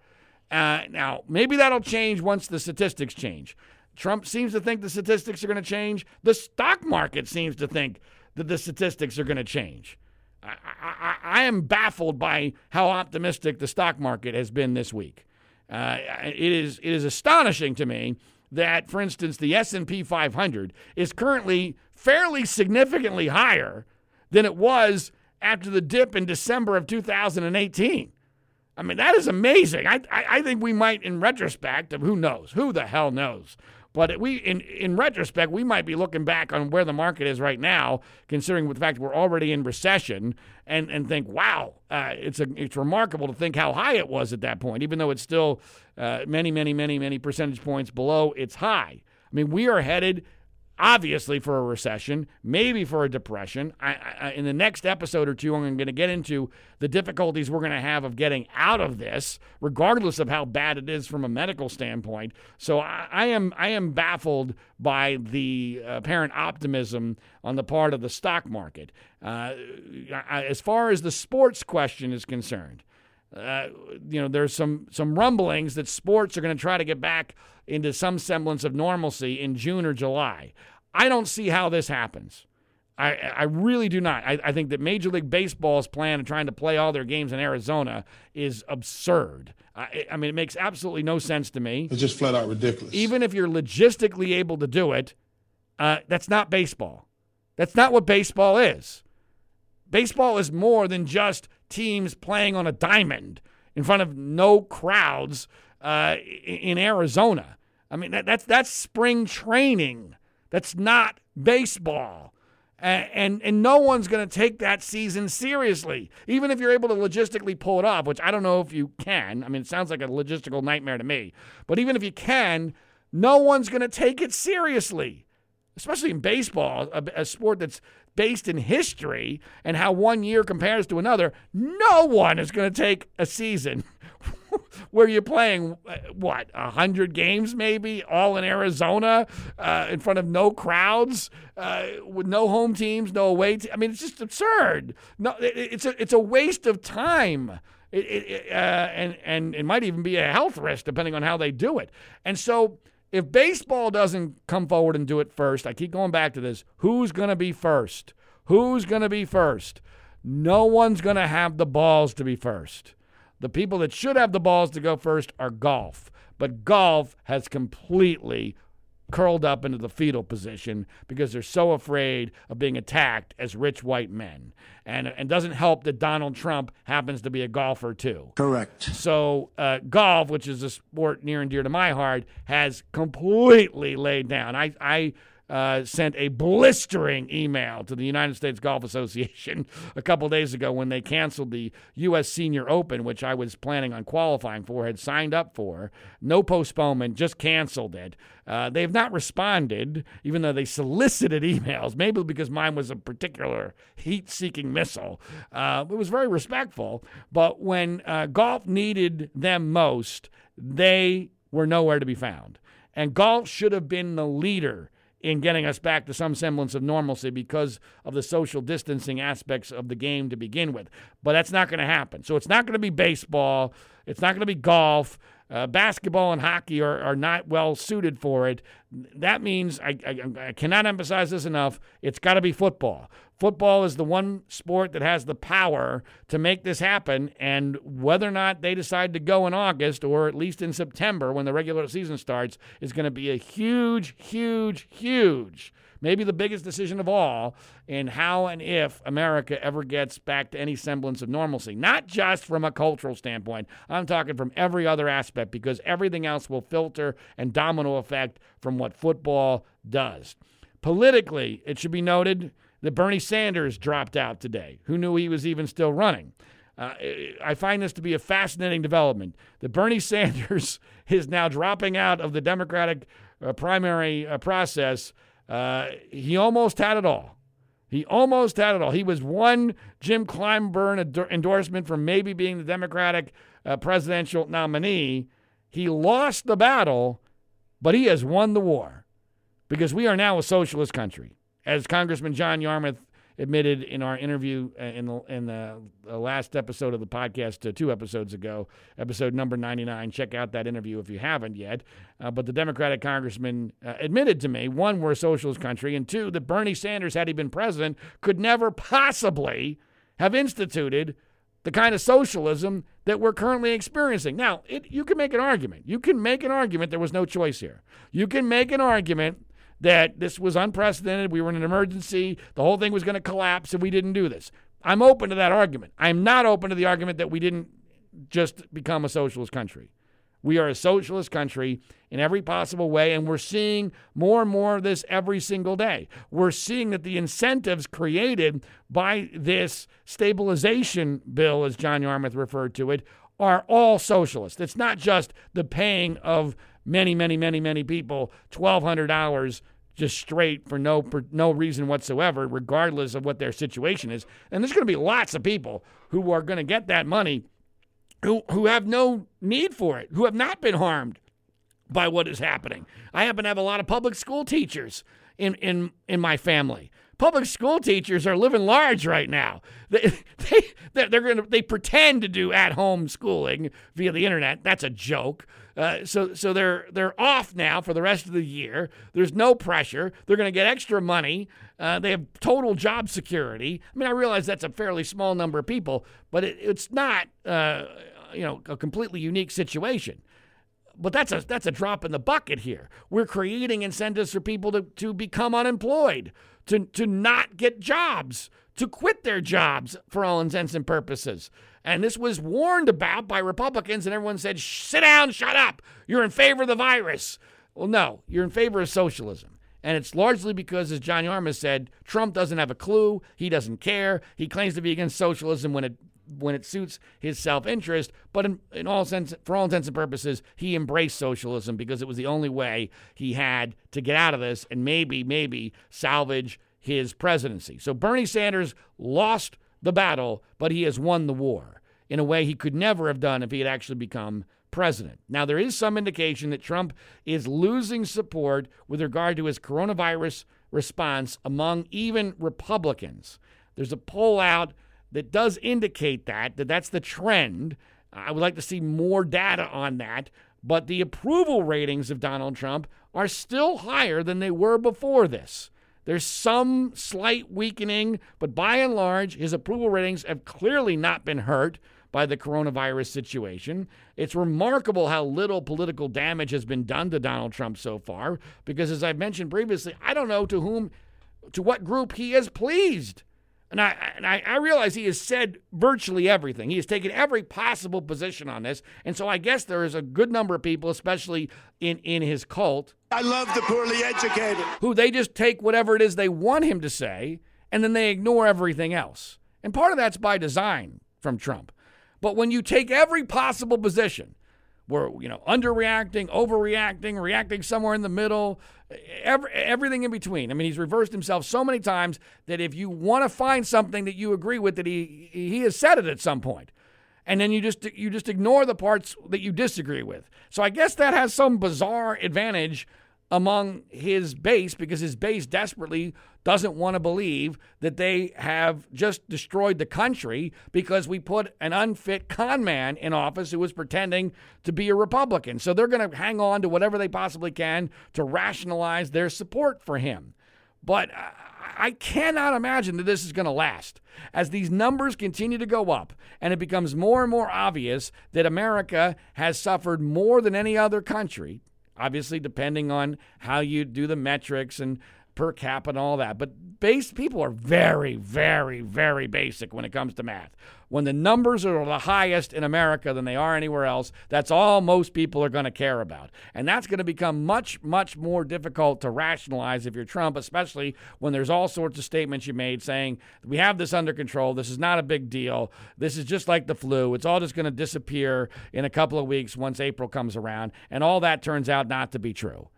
Uh, now, maybe that'll change once the statistics change. Trump seems to think the statistics are going to change. The stock market seems to think that the statistics are going to change. I, I, I, am baffled by how optimistic the stock market has been this week. Uh, it is it is astonishing to me that, for instance, the S&P 500 is currently fairly significantly higher than it was after the dip in December of 2018. I mean, that is amazing. I, I, I think we might, in retrospect, who knows? Who the hell knows? But we, in, in retrospect, we might be looking back on where the market is right now, considering the fact we're already in recession, and, and think, wow, uh, it's a, it's remarkable to think how high it was at that point, even though it's still uh, many, many, many, many percentage points below its high. I mean, we are headed obviously for a recession, maybe for a depression. I, I, in the next episode or two, I'm going to get into the difficulties we're going to have of getting out of this, regardless of how bad it is from a medical standpoint. So I, I am I am baffled by the apparent optimism on the part of the stock market. Uh, as far as the sports question is concerned. Uh, you know, there's some some rumblings that sports are going to try to get back into some semblance of normalcy in June or July. I don't see how this happens. I, I really do not. I, I think that Major League Baseball's plan of trying to play all their games in Arizona is absurd. I, I mean, it makes absolutely no sense to me. It's just flat out ridiculous. Even if you're logistically able to do it, uh, that's not baseball. That's not what baseball is. Baseball is more than just teams playing on a diamond in front of no crowds uh, in Arizona. I mean, that, that's that's spring training. That's not baseball. And, and, and no one's going to take that season seriously, even if you're able to logistically pull it off, which I don't know if you can. I mean, it sounds like a logistical nightmare to me. But even if you can, no one's going to take it seriously. Especially in baseball, a, a sport that's based in history and how one year compares to another, no one is going to take a season where you're playing uh, what a hundred games maybe all in Arizona uh, in front of no crowds uh, with no home teams, no away. I mean, it's just absurd. No, it, it's a it's a waste of time. It, it, uh, and and it might even be a health risk depending on how they do it. And so if baseball doesn't come forward and do it first, I keep going back to this. Who's going to be first? Who's going to be first? No one's going to have the balls to be first. The people that should have the balls to go first are golf. But golf has completely curled up into the fetal position because they're so afraid of being attacked as rich white men. And it doesn't help that Donald Trump happens to be a golfer too. Correct. So, uh, golf, which is a sport near and dear to my heart, has completely laid down. I, I uh, sent a blistering email to the United States Golf Association a couple days ago when they canceled the U.S. Senior Open, which I was planning on qualifying for, had signed up for. No postponement, just canceled it. Uh, they have not responded, even though they solicited emails, maybe because mine was a particular heat seeking missile. Uh, it was very respectful, but when uh, golf needed them most, they were nowhere to be found. And golf should have been the leader in getting us back to some semblance of normalcy because of the social distancing aspects of the game to begin with. But that's not going to happen. So it's not going to be baseball. It's not going to be golf. Uh, basketball and hockey are, are not well suited for it. That means, I, I, I cannot emphasize this enough, it's got to be football. Football is the one sport that has the power to make this happen. And whether or not they decide to go in August or at least in September when the regular season starts is going to be a huge, huge, huge maybe the biggest decision of all in how and if America ever gets back to any semblance of normalcy. Not just from a cultural standpoint, I'm talking from every other aspect because everything else will filter and domino effect from what football does. Politically, it should be noted that Bernie Sanders dropped out today. Who knew he was even still running? Uh, I find this to be a fascinating development. That Bernie Sanders is now dropping out of the Democratic uh, primary uh, process uh, he almost had it all. He almost had it all. He was one Jim Clyburn endorsement from maybe being the Democratic uh, presidential nominee. He lost the battle, but he has won the war because we are now a socialist country. As Congressman John Yarmuth admitted in our interview uh, in the, in the, the last episode of the podcast uh, two episodes ago, episode number 99. Check out that interview if you haven't yet. Uh, but the Democratic congressman uh, admitted to me one, we're a socialist country, and two, that Bernie Sanders, had he been president, could never possibly have instituted the kind of socialism that we're currently experiencing. Now, it, you can make an argument. You can make an argument there was no choice here. You can make an argument that this was unprecedented. We were in an emergency. The whole thing was going to collapse if we didn't do this. I'm open to that argument. I'm not open to the argument that we didn't just become a socialist country. We are a socialist country in every possible way, and we're seeing more and more of this every single day. We're seeing that the incentives created by this stabilization bill, as John Yarmuth referred to it, are all socialist. It's not just the paying of many, many, many, many people $1,200 just straight for no for no reason whatsoever, regardless of what their situation is. And there's going to be lots of people who are going to get that money who who have no need for it, who have not been harmed by what is happening. I happen to have a lot of public school teachers in in in my family. Public school teachers are living large right now. They they they're to they pretend to do at home schooling via the internet. That's a joke. Uh, so so they're they're off now for the rest of the year. There's no pressure. They're going to get extra money. Uh, they have total job security. I mean, I realize that's a fairly small number of people, but it, it's not uh, you know a completely unique situation. But that's a that's a drop in the bucket here. We're creating incentives for people to, to become unemployed, to to not get jobs, to quit their jobs for all intents and purposes. And this was warned about by Republicans, and everyone said, sit down, shut up. You're in favor of the virus. Well, no, you're in favor of socialism. And it's largely because, as John Yarmuth said, Trump doesn't have a clue. He doesn't care. He claims to be against socialism when it when it suits his self-interest. But in, in all sense, for all intents and purposes, he embraced socialism because it was the only way he had to get out of this and maybe, maybe salvage his presidency. So Bernie Sanders lost the battle, but he has won the war in a way he could never have done if he had actually become president. Now, there is some indication that Trump is losing support with regard to his coronavirus response among even Republicans. There's a poll out that does indicate that, that that's the trend. I would like to see more data on that, but the approval ratings of Donald Trump are still higher than they were before this. There's some slight weakening, but by and large, his approval ratings have clearly not been hurt by the coronavirus situation. It's remarkable how little political damage has been done to Donald Trump so far, because as I've mentioned previously, I don't know to whom, to what group he has pleased. And I, and I, I realize he has said virtually everything. He has taken every possible position on this. And so I guess there is a good number of people, especially in, in his cult. I love the poorly educated. Who they just take whatever it is they want him to say, and then they ignore everything else. And part of that's by design from Trump. But when you take every possible position, we're you know underreacting, overreacting, reacting somewhere in the middle, every, everything in between. I mean, he's reversed himself so many times that if you want to find something that you agree with, that he he has said it at some point, and then you just you just ignore the parts that you disagree with. So I guess that has some bizarre advantage among his base because his base desperately doesn't want to believe that they have just destroyed the country because we put an unfit con man in office who was pretending to be a Republican. So they're going to hang on to whatever they possibly can to rationalize their support for him. But I cannot imagine that this is going to last. As these numbers continue to go up and it becomes more and more obvious that America has suffered more than any other country, obviously, depending on how you do the metrics and per capita and all that. But base people are very, very, very basic when it comes to math. When the numbers are the highest in America than they are anywhere else, that's all most people are going to care about. And that's going to become much, much more difficult to rationalize if you're Trump, especially when there's all sorts of statements you made saying, we have this under control. This is not a big deal. This is just like the flu. It's all just going to disappear in a couple of weeks once April comes around. And all that turns out not to be true.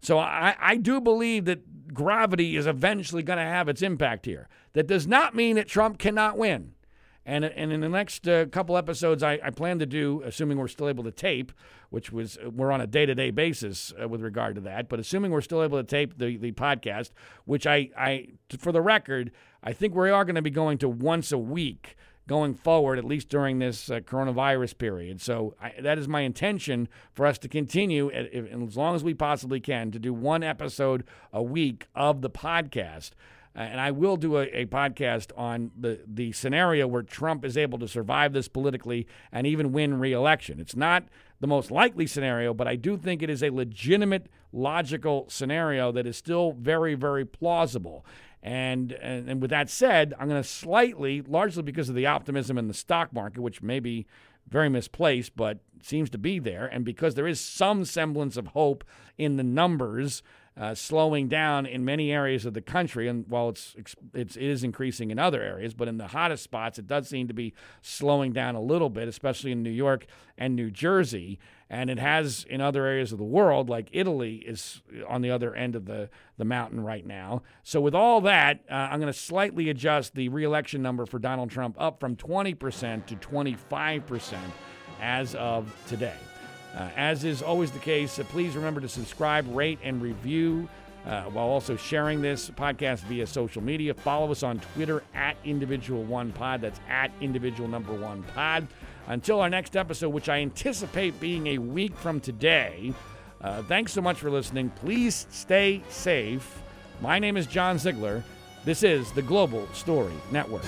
So I, I do believe that gravity is eventually going to have its impact here. That does not mean that Trump cannot win. And, and in the next uh, couple episodes, I, I, plan to do, assuming we're still able to tape, which was we're on a day to day basis uh, with regard to that. But assuming we're still able to tape the, the podcast, which I, I, for the record, I think we are going to be going to once a week going forward, at least during this uh, coronavirus period. So I, that is my intention for us to continue, if, as long as we possibly can, to do one episode a week of the podcast. Uh, and I will do a, a, podcast on the, the scenario where Trump is able to survive this politically and even win reelection. It's not the most likely scenario, but I do think it is a legitimate, logical scenario that is still very, very plausible. And, and, and with that said, I'm going to slightly, largely because of the optimism in the stock market, which may be very misplaced, but seems to be there, and because there is some semblance of hope in the numbers uh, slowing down in many areas of the country, and while it's, it's it is increasing in other areas, but in the hottest spots, it does seem to be slowing down a little bit, especially in New York and New Jersey and it has in other areas of the world, like Italy is on the other end of the, the mountain right now. So, with all that, uh, I'm going to slightly adjust the reelection number for Donald Trump up from 20% to 25% as of today. Uh, as is always the case, uh, please remember to subscribe, rate, and review. Uh, while also sharing this podcast via social media. Follow us on Twitter at individual one pod. That's at individual number one pod. Until our next episode, which I anticipate being a week from today, uh, thanks so much for listening. Please stay safe. My name is John Ziegler. This is the Global Story Network.